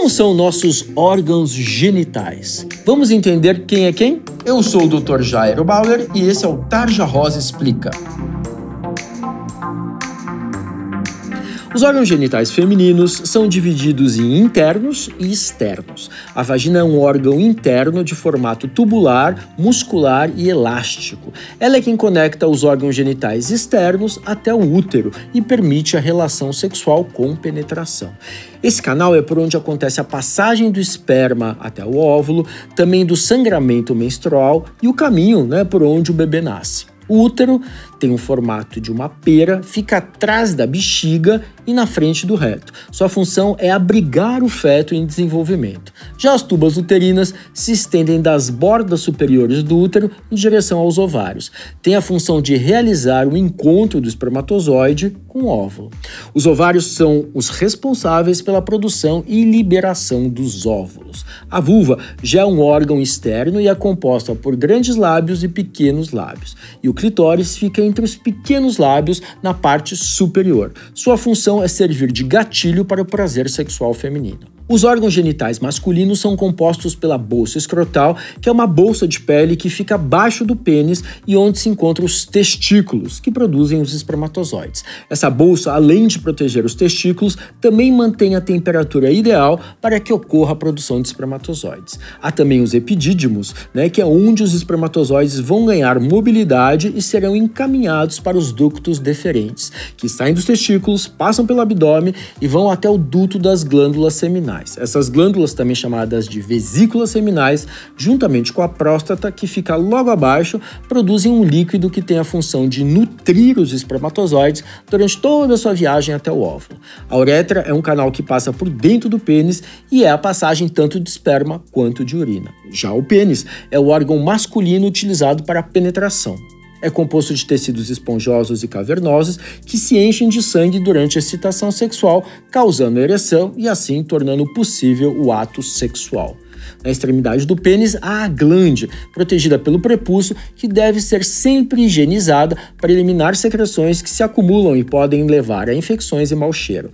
Como são nossos órgãos genitais? Vamos entender quem é quem? Eu sou o Dr. Jairo Bauer e esse é o Tarja Rosa Explica. Os órgãos genitais femininos são divididos em internos e externos. A vagina é um órgão interno de formato tubular, muscular e elástico. Ela é quem conecta os órgãos genitais externos até o útero e permite a relação sexual com penetração. Esse canal é por onde acontece a passagem do esperma até o óvulo, também do sangramento menstrual e o caminho né, por onde o bebê nasce. O útero tem o formato de uma pera, fica atrás da bexiga e na frente do reto. Sua função é abrigar o feto em desenvolvimento. Já as tubas uterinas se estendem das bordas superiores do útero em direção aos ovários. Tem a função de realizar o encontro do espermatozoide com o óvulo. Os ovários são os responsáveis pela produção e liberação dos óvulos. A vulva já é um órgão externo e é composta por grandes lábios e pequenos lábios. E o clitóris fica entre os pequenos lábios na parte superior. Sua função é servir de gatilho para o prazer sexual feminino. Os órgãos genitais masculinos são compostos pela bolsa escrotal, que é uma bolsa de pele que fica abaixo do pênis e onde se encontram os testículos, que produzem os espermatozoides. Essa bolsa, além de proteger os testículos, também mantém a temperatura ideal para que ocorra a produção de espermatozoides. Há também os epidídimos, né, que é onde os espermatozoides vão ganhar mobilidade e serão encaminhados para os ductos deferentes, que saem dos testículos, passam pelo abdômen e vão até o duto das glândulas seminais seminais. Essas glândulas, também chamadas de vesículas seminais, juntamente com a próstata, que fica logo abaixo, produzem um líquido que tem a função de nutrir os espermatozoides durante toda a sua viagem até o óvulo. A uretra é um canal que passa por dentro do pênis e é a passagem tanto de esperma quanto de urina. Já o pênis é o órgão masculino utilizado para a penetração. É composto de tecidos esponjosos e cavernosos que se enchem de sangue durante a excitação sexual, causando ereção e assim tornando possível o ato sexual. Na extremidade do pênis há a glande, protegida pelo prepúcio, que deve ser sempre higienizada para eliminar secreções que se acumulam e podem levar a infecções e mau cheiro.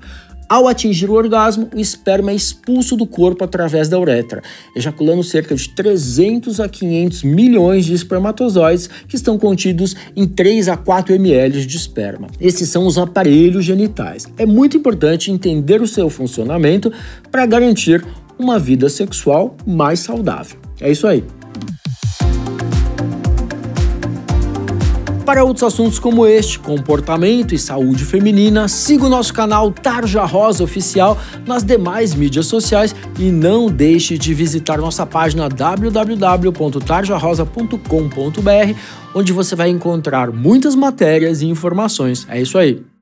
Ao atingir o orgasmo, o esperma é expulso do corpo através da uretra, ejaculando cerca de 300 a 500 milhões de espermatozoides que estão contidos em 3 a 4 ml de esperma. Esses são os aparelhos genitais. É muito importante entender o seu funcionamento para garantir uma vida sexual mais saudável. É isso aí. Para outros assuntos como este, comportamento e saúde feminina, siga o nosso canal Tarja Rosa Oficial nas demais mídias sociais e não deixe de visitar nossa página www.tarjarosa.com.br, onde você vai encontrar muitas matérias e informações. É isso aí.